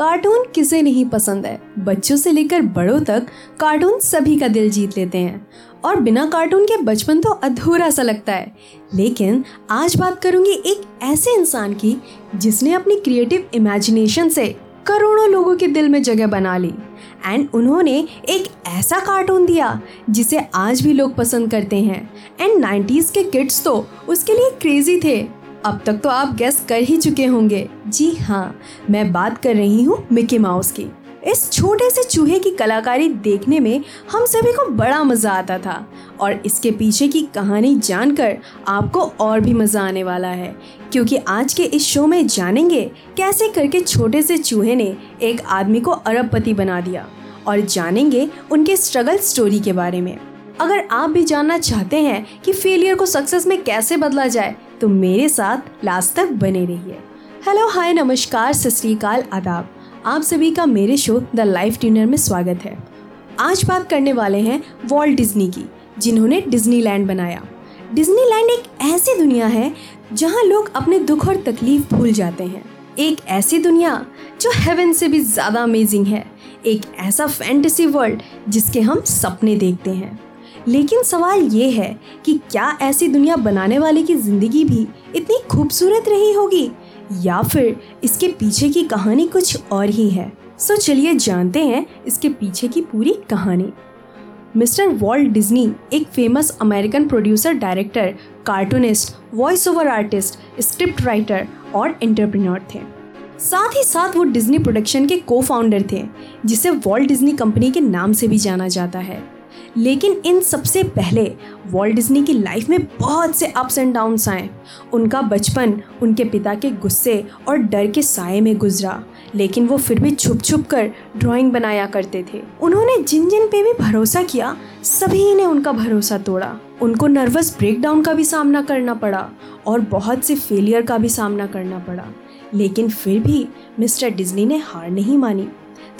Cartoon किसे नहीं पसंद है? बच्चों से लेकर बड़ों तक कार्टून सभी का दिल जीत लेते हैं। और बिना कार्टून के बचपन तो अधूरा सा लगता है। लेकिन आज बात करूँगी एक ऐसे इंसान की जिसने अपनी क्रिएटिव इमेजिनेशन से करोड़ों लोगों के दिल में जगह बना ली। एंड उन्होंने एक ऐसा कार्टून दिया जिसे आज भी लोग पसंद करते हैं। एंड नाइन्टीज़ के किड्स तो उसके लिए क्रेजी थे। अब तक तो आप गेस कर ही चुके होंगे। जी हाँ मैं बात कर रही हूँ मिकी माउस की। इस छोटे से चूहे की कलाकारी देखने में हम सभी को बड़ा मज़ा आता था और इसके पीछे की कहानी जानकर आपको और भी मज़ा आने वाला है, क्योंकि आज के इस शो में जानेंगे कैसे करके छोटे से चूहे ने एक आदमी को अरबपति बना दिया और जानेंगे उनके स्ट्रगल स्टोरी के बारे में। अगर आप भी जानना चाहते हैं कि फेलियर को सक्सेस में कैसे बदला जाए तो मेरे साथ लास्ट तक बने रहिए। हेलो हाय नमस्कार, सत आदाब। आप सभी का मेरे शो द लाइफ डिनर में स्वागत है। आज बात करने वाले हैं वॉल्ट डिज्नी की, जिन्होंने डिज्नीलैंड बनाया। डिज्नीलैंड एक ऐसी दुनिया है जहाँ लोग अपने दुख और तकलीफ़ भूल जाते हैं। एक ऐसी दुनिया जो हेवन से भी ज़्यादा अमेजिंग है। एक ऐसा फैंटेसी वर्ल्ड जिसके हम सपने देखते हैं। लेकिन सवाल ये है कि क्या ऐसी दुनिया बनाने वाले की ज़िंदगी भी इतनी खूबसूरत रही होगी? या फिर इसके पीछे की कहानी कुछ और ही है? सो चलिए जानते हैं इसके पीछे की पूरी कहानी। मिस्टर वॉल्ट डिज्नी, एक famous American producer, director, cartoonist voice over artist, script writer और एंटरप्रेन्योर थे। साथ ही साथ वो डिज्नी प्रोडक्शन के को फाउंडर थे, जिसे वॉल्ट डिज्नी कंपनी के नाम से भी जाना जाता है। लेकिन इन सबसे पहले वॉल्ट डिज्नी की लाइफ में बहुत से अप्स एंड डाउन्स आए। उनका बचपन उनके पिता के गुस्से और डर के साय में गुजरा, लेकिन वो फिर भी छुप छुप कर ड्राइंग बनाया करते थे। उन्होंने जिन जिन पे भी भरोसा किया, सभी ने उनका भरोसा तोड़ा। उनको नर्वस ब्रेकडाउन का भी सामना करना पड़ा और बहुत से फेलियर का भी सामना करना पड़ा। लेकिन फिर भी मिस्टर डिज्नी ने हार नहीं मानी।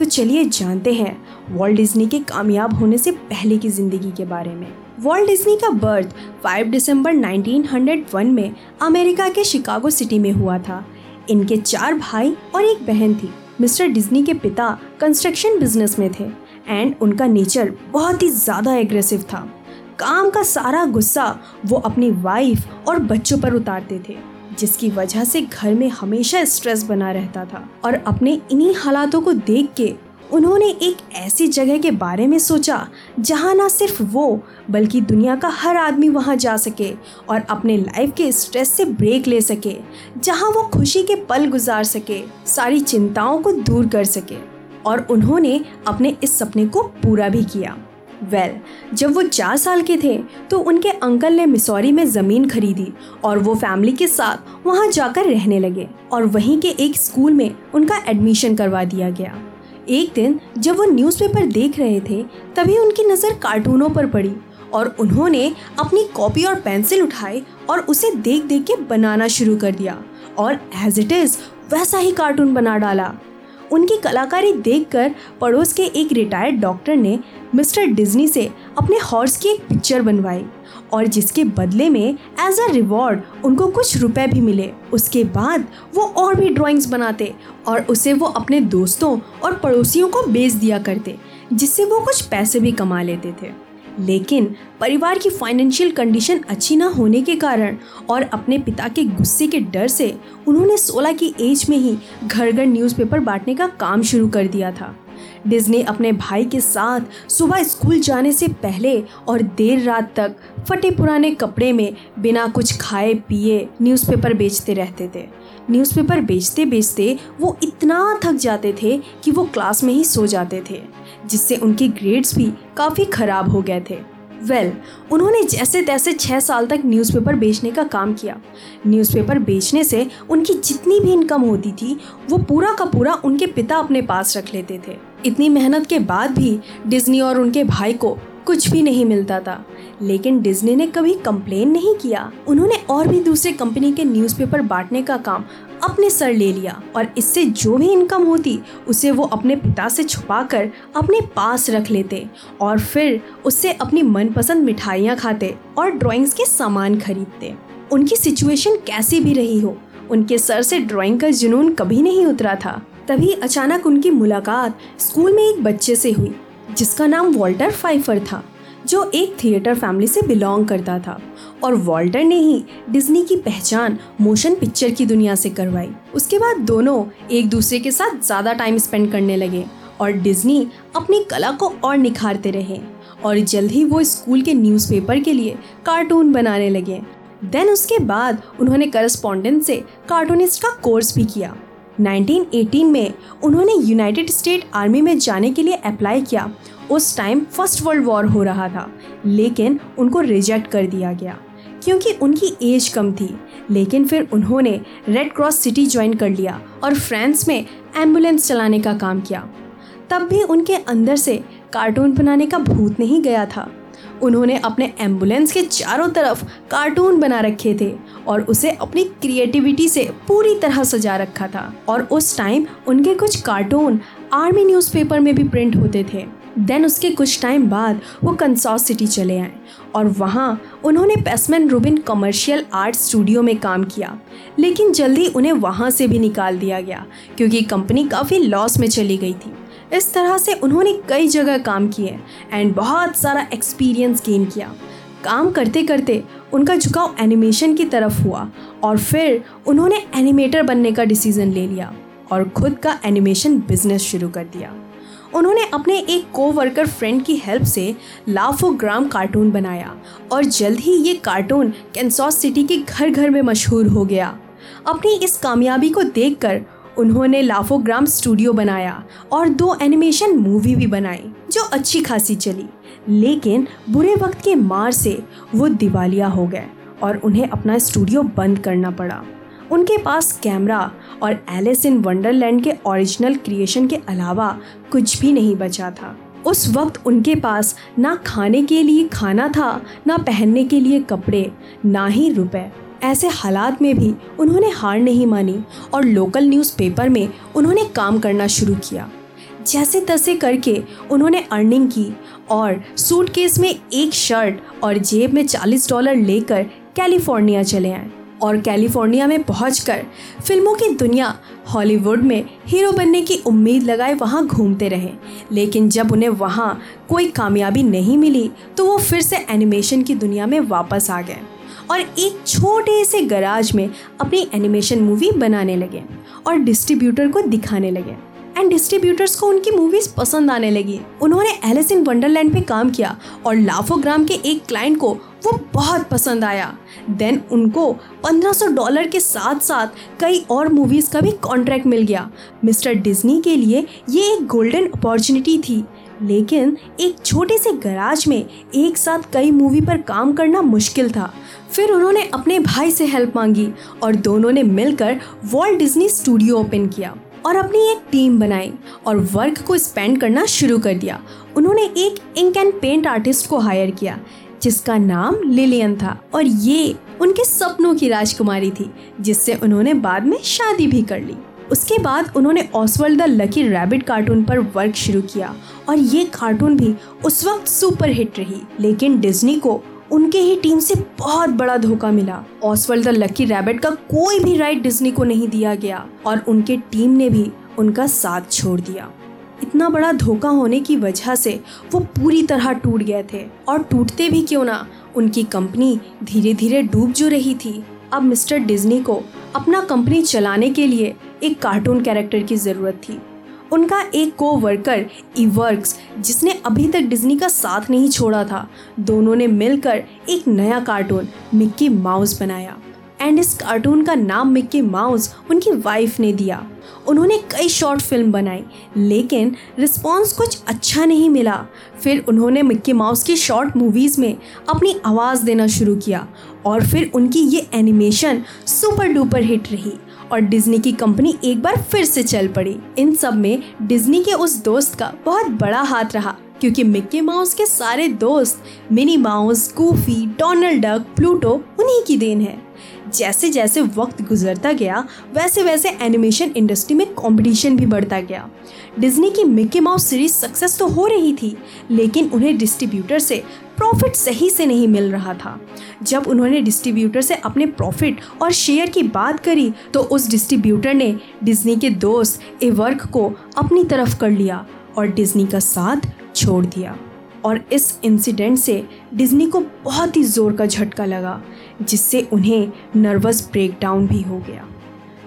तो चलिए जानते हैं वॉल्ट डिज्नी के कामयाब होने से पहले की ज़िंदगी के बारे में। वॉल्ट डिज्नी का बर्थ 5 दिसंबर 1901 में अमेरिका के शिकागो सिटी में हुआ था। इनके चार भाई और एक बहन थी। मिस्टर डिज्नी के पिता कंस्ट्रक्शन बिज़नेस में थे एंड उनका नेचर बहुत ही ज़्यादा एग्रेसिव था। काम का सारा गुस्सा वो अपनी वाइफ और बच्चों पर उतारते थे। जिसकी वजह से घर में हमेशा स्ट्रेस बना रहता था। और अपने इन्हीं हालातों को देख के उन्होंने एक ऐसी जगह के बारे में सोचा, जहाँ ना सिर्फ़ वो, बल्कि दुनिया का हर आदमी वहाँ जा सके और अपने लाइफ के स्ट्रेस से ब्रेक ले सके, जहाँ वो खुशी के पल गुजार सके, सारी चिंताओं को दूर कर सके। और उन्होंने अपने इस सपने को पूरा भी किया। वेल well, जब वो चार साल के थे तो उनके अंकल ने मिसौरी में ज़मीन खरीदी और वो फैमिली के साथ वहाँ जाकर रहने लगे और वहीं के एक स्कूल में उनका एडमिशन करवा दिया गया। एक दिन जब वो न्यूज़पेपर देख रहे थे तभी उनकी नज़र कार्टूनों पर पड़ी और उन्होंने अपनी कॉपी और पेंसिल उठाई और उसे देख देख के बनाना शुरू कर दिया और एज इट इज़ वैसा ही कार्टून बना डाला। उनकी कलाकारी देखकर पड़ोस के एक रिटायर्ड डॉक्टर ने मिस्टर डिज्नी से अपने हॉर्स की एक पिक्चर बनवाई और जिसके बदले में एज अ रिवॉर्ड उनको कुछ रुपए भी मिले। उसके बाद वो और भी ड्राइंग्स बनाते और उसे वो अपने दोस्तों और पड़ोसियों को बेच दिया करते, जिससे वो कुछ पैसे भी कमा लेते थे। लेकिन परिवार की फाइनेंशियल कंडीशन अच्छी ना होने के कारण और अपने पिता के गुस्से के डर से उन्होंने 16 की एज में ही घर घर न्यूज़पेपर बांटने का काम शुरू कर दिया था। डिज्नी अपने भाई के साथ सुबह स्कूल जाने से पहले और देर रात तक फटे पुराने कपड़े में बिना कुछ खाए पिए न्यूज़पेपर बेचते रहते थे। न्यूज़पेपर बेचते बेचते वो इतना थक जाते थे कि वो क्लास में ही सो जाते थे जिससे उनके ग्रेड्स भी काफ़ी ख़राब हो गए थे। वेल well, उन्होंने जैसे तैसे छः साल तक न्यूज़पेपर बेचने का काम किया। न्यूज़पेपर बेचने से उनकी जितनी भी इनकम होती थी वो पूरा का पूरा उनके पिता अपने पास रख लेते थे। इतनी मेहनत के बाद भी डिज्नी और उनके भाई को कुछ भी नहीं मिलता था। लेकिन डिज्नी ने कभी कंप्लेन नहीं किया। उन्होंने और भी दूसरे कंपनी के न्यूज़पेपर बांटने का काम अपने सर ले लिया और इससे जो भी इनकम होती, उसे वो अपने पिता से छुपा कर अपने पास रख लेते और फिर उससे अपनी मनपसंद मिठाइयाँ खाते और ड्राइंग्स के सामान खरीदते। उनकी सिचुएशन कैसी भी रही हो, उनके सर से ड्राइंग का जुनून कभी नहीं उतरा था। तभी अचानक उनकी मुलाकात स्कूल में एक बच्चे से हुई, जिसका नाम वॉल्टर फाइफर था। जो एक थिएटर फैमिली से बिलोंग करता था। और वॉल्टर ने ही डिज्नी की पहचान मोशन पिक्चर की दुनिया से करवाई। उसके बाद दोनों एक दूसरे के साथ ज़्यादा टाइम स्पेंड करने लगे और डिज्नी अपनी कला को और निखारते रहे और जल्द ही वो स्कूल के न्यूज़पेपर के लिए कार्टून बनाने लगे। देन उसके बाद उन्होंने करस्पॉन्डेंट से कार्टूनिस्ट का कोर्स भी किया। 1918 में उन्होंने यूनाइटेड स्टेट आर्मी में जाने के लिए अप्लाई किया। उस टाइम फ़र्स्ट वर्ल्ड वॉर हो रहा था, लेकिन उनको रिजेक्ट कर दिया गया, क्योंकि उनकी एज कम थी। लेकिन फिर उन्होंने रेड क्रॉस सिटी ज्वाइन कर लिया और फ्रांस में एंबुलेंस चलाने का काम किया। तब भी उनके अंदर से कार्टून बनाने का भूत नहीं गया था। उन्होंने अपने एंबुलेंस के चारों तरफ़ कार्टून बना रखे थे और उसे अपनी क्रिएटिविटी से पूरी तरह सजा रखा था। और उस टाइम उनके कुछ कार्टून आर्मी न्यूज़पेपर में भी प्रिंट होते थे। देन उसके कुछ टाइम बाद वो कंसॉस सिटी चले आए और वहाँ उन्होंने Pesmen Rubin commercial art studio में काम किया। लेकिन जल्दी उन्हें वहाँ से भी निकाल दिया गया, क्योंकि कंपनी काफ़ी लॉस में चली गई थी। इस तरह से उन्होंने कई जगह काम किए एंड बहुत सारा एक्सपीरियंस गेन किया। काम करते करते उनका झुकाव एनिमेशन की तरफ़ हुआ और फिर उन्होंने एनिमेटर बनने का डिसीज़न ले लिया और खुद का एनिमेशन बिज़नेस शुरू कर दिया। उन्होंने अपने एक को वर्कर फ्रेंड की हेल्प से लाफो ग्राम कार्टून बनाया और जल्द ही ये कार्टून कैंसॉस सिटी के घर घर में मशहूर हो गया। अपनी इस कामयाबी को देखकर उन्होंने लाफोग्राम स्टूडियो बनाया और दो एनिमेशन मूवी भी बनाई, जो अच्छी खासी चली। लेकिन बुरे वक्त के मार से वो दिवालिया हो गए और उन्हें अपना स्टूडियो बंद करना पड़ा। उनके पास कैमरा और एलिस इन वंडरलैंड के ओरिजिनल क्रिएशन के अलावा कुछ भी नहीं बचा था। उस वक्त उनके पास ना खाने के लिए खाना था, ना पहनने के लिए कपड़े, ना ही रुपए। ऐसे हालात में भी उन्होंने हार नहीं मानी और लोकल न्यूज़पेपर में उन्होंने काम करना शुरू किया। जैसे तैसे करके उन्होंने अर्निंग की और सूटकेस में एक शर्ट और जेब में 40 डॉलर लेकर कैलिफ़ोर्निया चले आए और कैलिफ़ोर्निया में पहुंचकर फ़िल्मों की दुनिया हॉलीवुड में हीरो बनने की उम्मीद लगाए वहाँ घूमते रहे। लेकिन जब उन्हें वहाँ कोई कामयाबी नहीं मिली तो वो फिर से एनिमेशन की दुनिया में वापस आ गए। और एक छोटे से गराज में अपनी एनिमेशन मूवी बनाने लगे और डिस्ट्रीब्यूटर को दिखाने लगे। एंड डिस्ट्रीब्यूटर्स को उनकी मूवीज़ पसंद आने लगी। उन्होंने एलिस इन वंडरलैंड पे काम किया और लाफोग्राम के एक क्लाइंट को वो बहुत पसंद आया। देन उनको 1500 डॉलर के साथ साथ कई और मूवीज़ का भी कॉन्ट्रैक्ट मिल गया। मिस्टर डिज्नी के लिए ये एक गोल्डन अपॉर्चुनिटी थी। लेकिन एक छोटे से गराज में एक साथ कई मूवी पर काम करना मुश्किल था। फिर उन्होंने अपने भाई से हेल्प मांगी और दोनों ने मिलकर वॉल्ट डिज्नी स्टूडियो ओपन किया और अपनी एक टीम बनाई और वर्क को स्पेंड करना शुरू कर दिया। उन्होंने एक इंक एंड पेंट आर्टिस्ट को हायर किया, जिसका नाम लिलियन था और ये उनके सपनों की राजकुमारी थी, जिससे उन्होंने बाद में शादी भी कर ली। उसके बाद उन्होंने Oswald the lucky rabbit cartoon पर वर्क शुरू किया और ये कार्टून भी उस वक्त सुपर हिट रही, लेकिन डिज्नी को उनके ही टीम से बहुत बड़ा धोखा मिला। ऑसवर्ल्ड द लकी रैबिट का कोई भी राइट डिज्नी को नहीं दिया गया और उनके टीम ने भी उनका साथ छोड़ दिया। इतना बड़ा धोखा होने की वजह से वो पूरी तरह टूट गए थे। और टूटते भी क्यों ना, उनकी कंपनी धीरे धीरे डूब जो रही थी। अब मिस्टर डिज्नी को अपना कंपनी चलाने के लिए एक कार्टून कैरेक्टर की ज़रूरत थी। उनका एक को वर्कर ईवर्क्स जिसने अभी तक डिज्नी का साथ नहीं छोड़ा था, दोनों ने मिलकर एक नया कार्टून, मिक्की माउस, बनाया। एंड इस कार्टून का नाम मिक्की माउस उनकी वाइफ ने दिया। उन्होंने कई शॉर्ट फ़िल्म बनाई, लेकिन रिस्पॉन्स कुछ अच्छा नहीं मिला। फिर उन्होंने मिक्की माउस की शॉर्ट मूवीज़ में अपनी आवाज़ देना शुरू किया और फिर उनकी ये एनिमेशन सुपर डुपर हिट रही और डिज्नी की कंपनी एक बार फिर से चल पड़ी। इन सब में डिज्नी के उस दोस्त का बहुत बड़ा हाथ रहा, क्योंकि मिक्की माउस के सारे दोस्त Minnie Mouse Goofy Donald Duck Pluto उन्हीं की देन है। जैसे जैसे वक्त गुजरता गया वैसे वैसे एनिमेशन इंडस्ट्री में कंपटीशन भी बढ़ता गया। डिज्नी की मिक्की माउस सीरीज़ सक्सेस तो हो रही थी, लेकिन उन्हें डिस्ट्रीब्यूटर से प्रॉफिट सही से नहीं मिल रहा था। जब उन्होंने डिस्ट्रीब्यूटर से अपने प्रॉफिट और शेयर की बात करी तो उस डिस्ट्रीब्यूटर ने डिज्नी के दोस्त एवर्क को अपनी तरफ़ कर लिया और डिज्नी का साथ छोड़ दिया। और इस इंसिडेंट से डिज्नी को बहुत ही ज़ोर का झटका लगा। जिससे उन्हें नर्वस ब्रेकडाउन भी हो गया।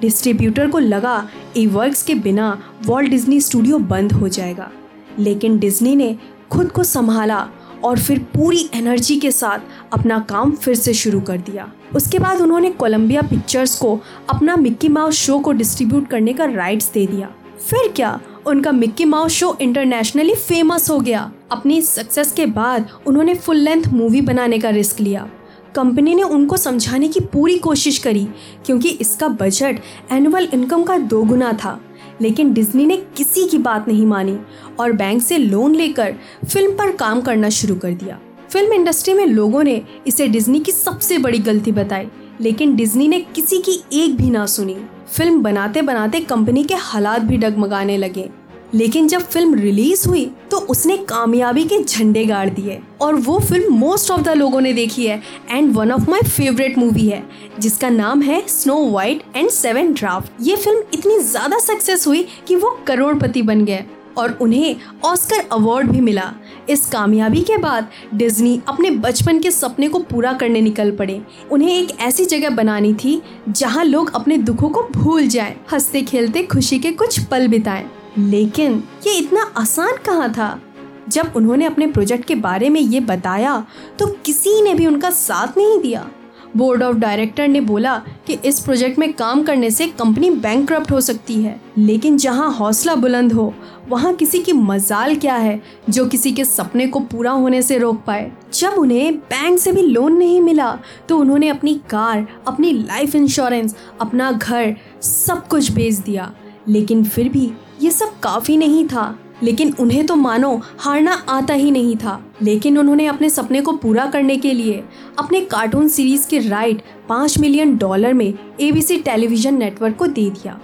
डिस्ट्रीब्यूटर को लगा ए वर्क्स के बिना वॉल्ट डिज्नी स्टूडियो बंद हो जाएगा। लेकिन डिज्नी ने खुद को संभाला और फिर पूरी एनर्जी के साथ अपना काम फिर से शुरू कर दिया। उसके बाद उन्होंने कोलंबिया पिक्चर्स को अपना मिक्की माउस शो को डिस्ट्रीब्यूट करने का राइट्स दे दिया। फिर क्या? उनका Mickey Mouse show internationally famous हो गया। अपनी सक्सेस के बाद उन्होंने फुल लेंथ मूवी बनाने का रिस्क लिया। कंपनी ने उनको समझाने की पूरी कोशिश करी, क्योंकि इसका बजट एनुअल इनकम का दो गुना था। लेकिन डिज्नी ने किसी की बात नहीं मानी और बैंक से लोन लेकर फ़िल्म पर काम करना शुरू कर दिया। फ़िल्म इंडस्ट्री में लोगों ने इसे डिज्नी की सबसे बड़ी गलती बताई, लेकिन डिज्नी ने किसी की एक भी ना सुनी। फ़िल्म बनाते बनाते कंपनी के हालात भी डगमगाने लगे। लेकिन जब फ़िल्म रिलीज़ हुई तो उसने कामयाबी के झंडे गाड़ दिए और वो फ़िल्म मोस्ट ऑफ़ द लोगों ने देखी है and one of my favourite movie है जिसका नाम है snow white and seven dwarfs. ये फ़िल्म इतनी ज़्यादा सक्सेस हुई कि वो करोड़पति बन गए और उन्हें ऑस्कर अवार्ड भी मिला। इस कामयाबी के बाद डिज्नी अपने बचपन के सपने को पूरा करने निकल पड़े। उन्हें एक ऐसी जगह बनानी थी जहाँ लोग अपने दुखों को भूल जाएँ, हँसते खेलते खुशी के कुछ पल बिताएँ। लेकिन ये इतना आसान कहाँ था? जब उन्होंने अपने प्रोजेक्ट के बारे में ये बताया तो किसी ने भी उनका साथ नहीं दिया। बोर्ड ऑफ़ डायरेक्टर ने बोला कि इस प्रोजेक्ट में काम करने से कंपनी बैंक हो सकती है। लेकिन जहाँ हौसला बुलंद हो, वहाँ किसी की मजाल क्या है जो किसी के सपने को पूरा होने से रोक पाए? जब उन्हें बैंक से भी लोन नहीं मिला तो उन्होंने अपनी कार, अपनी लाइफ इंश्योरेंस अपना घर, सब कुछ बेच दिया। लेकिन फिर भी ये सब काफ़ी नहीं था। लेकिन उन्हें तो मानो हारना आता ही नहीं था। लेकिन उन्होंने अपने सपने को पूरा करने के लिए अपने कार्टून सीरीज़ के राइट पाँच मिलियन डॉलर में एबीसी टेलीविज़न नेटवर्क को दे दिया।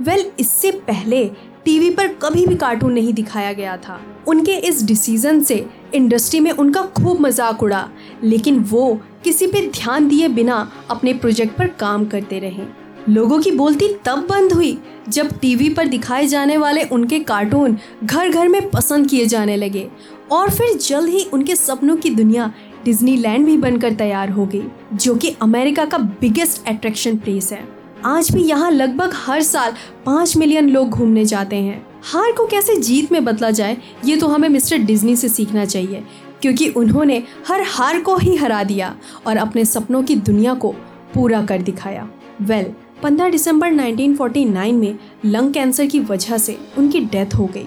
वेल well, इससे पहले टीवी पर कभी भी कार्टून नहीं दिखाया गया था। उनके इस डिसीज़न से इंडस्ट्री में उनका खूब मज़ाक उड़ा। लेकिन वो किसी पे ध्यान दिए बिना अपने प्रोजेक्ट पर काम करते रहे। लोगों की बोलती तब बंद हुई जब टीवी पर दिखाए जाने वाले उनके कार्टून घर घर में पसंद किए जाने लगे और फिर जल्द ही उनके सपनों की दुनिया डिज्नीलैंड भी बनकर तैयार हो गई जो कि अमेरिका का बिगेस्ट अट्रैक्शन प्लेस है। आज भी यहाँ लगभग हर साल पाँच मिलियन लोग घूमने जाते हैं। हार को कैसे जीत में बदला जाए ये तो हमें मिस्टर डिज्नी से सीखना चाहिए क्योंकि उन्होंने हर हार को ही हरा दिया और अपने सपनों की दुनिया को पूरा कर दिखाया। वेल well, 15 दिसंबर 1949 में लंग कैंसर की वजह से उनकी डेथ हो गई।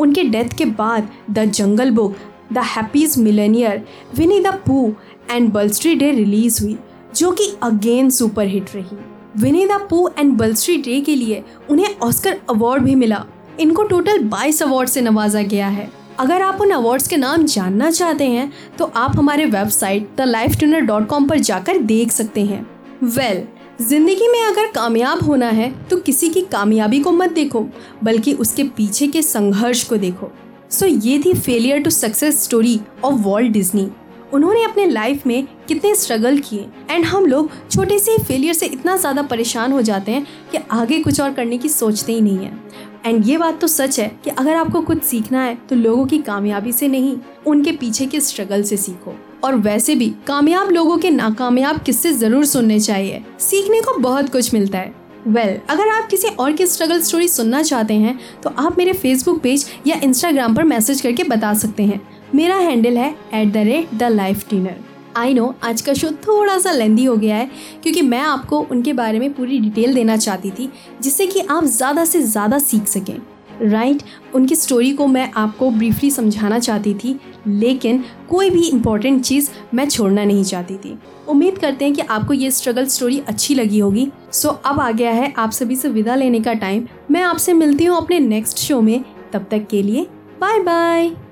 उनके डेथ के बाद the jungle book the happiest millionaire Winnie the Pooh and blustery day release हुई जो कि अगेन सुपर हिट रही। Winnie the Pooh and blustery day के लिए उन्हें ऑस्कर अवार्ड भी मिला। इनको टोटल 22 अवार्ड से नवाजा गया है। अगर आप उन अवार्ड्स के नाम जानना चाहते हैं तो आप हमारे website the life dot com पर जाकर देख सकते हैं। वेल well, ज़िंदगी में अगर कामयाब होना है तो किसी की कामयाबी को मत देखो बल्कि उसके पीछे के संघर्ष को देखो। सो so, ये थी failure to success story of Walt Disney उन्होंने अपने लाइफ में कितने स्ट्रगल किए एंड हम लोग छोटे से फेलियर से इतना ज़्यादा परेशान हो जाते हैं कि आगे कुछ और करने की सोचते ही नहीं है। एंड ये बात तो सच है कि अगर आपको कुछ सीखना है तो लोगों की कामयाबी से नहीं उनके पीछे के स्ट्रगल से सीखो। और वैसे भी कामयाब लोगों के नाकामयाब किस्से ज़रूर सुनने चाहिए। सीखने को बहुत कुछ मिलता है। वेल well, अगर आप किसी और की स्ट्रगल स्टोरी सुनना चाहते हैं तो आप मेरे फेसबुक पेज या इंस्टाग्राम पर मैसेज करके बता सकते हैं। मेरा हैंडल है at the rate the life dinner I know आज का शो थोड़ा सा लेंदी हो गया है क्योंकि मैं आपको उनके बारे में पूरी डिटेल देना चाहती थी जिससे कि आप ज़्यादा से ज़्यादा सीख सकें। Right right? उनकी स्टोरी को मैं आपको ब्रीफली समझाना चाहती थी लेकिन कोई भी इंपॉर्टेंट चीज़ मैं छोड़ना नहीं चाहती थी। उम्मीद करते हैं कि आपको ये स्ट्रगल स्टोरी अच्छी लगी होगी। सो so, अब आ गया है आप सभी से विदा लेने का टाइम मैं आपसे मिलती हूँ अपने नेक्स्ट शो में। तब तक के लिए बाय बाय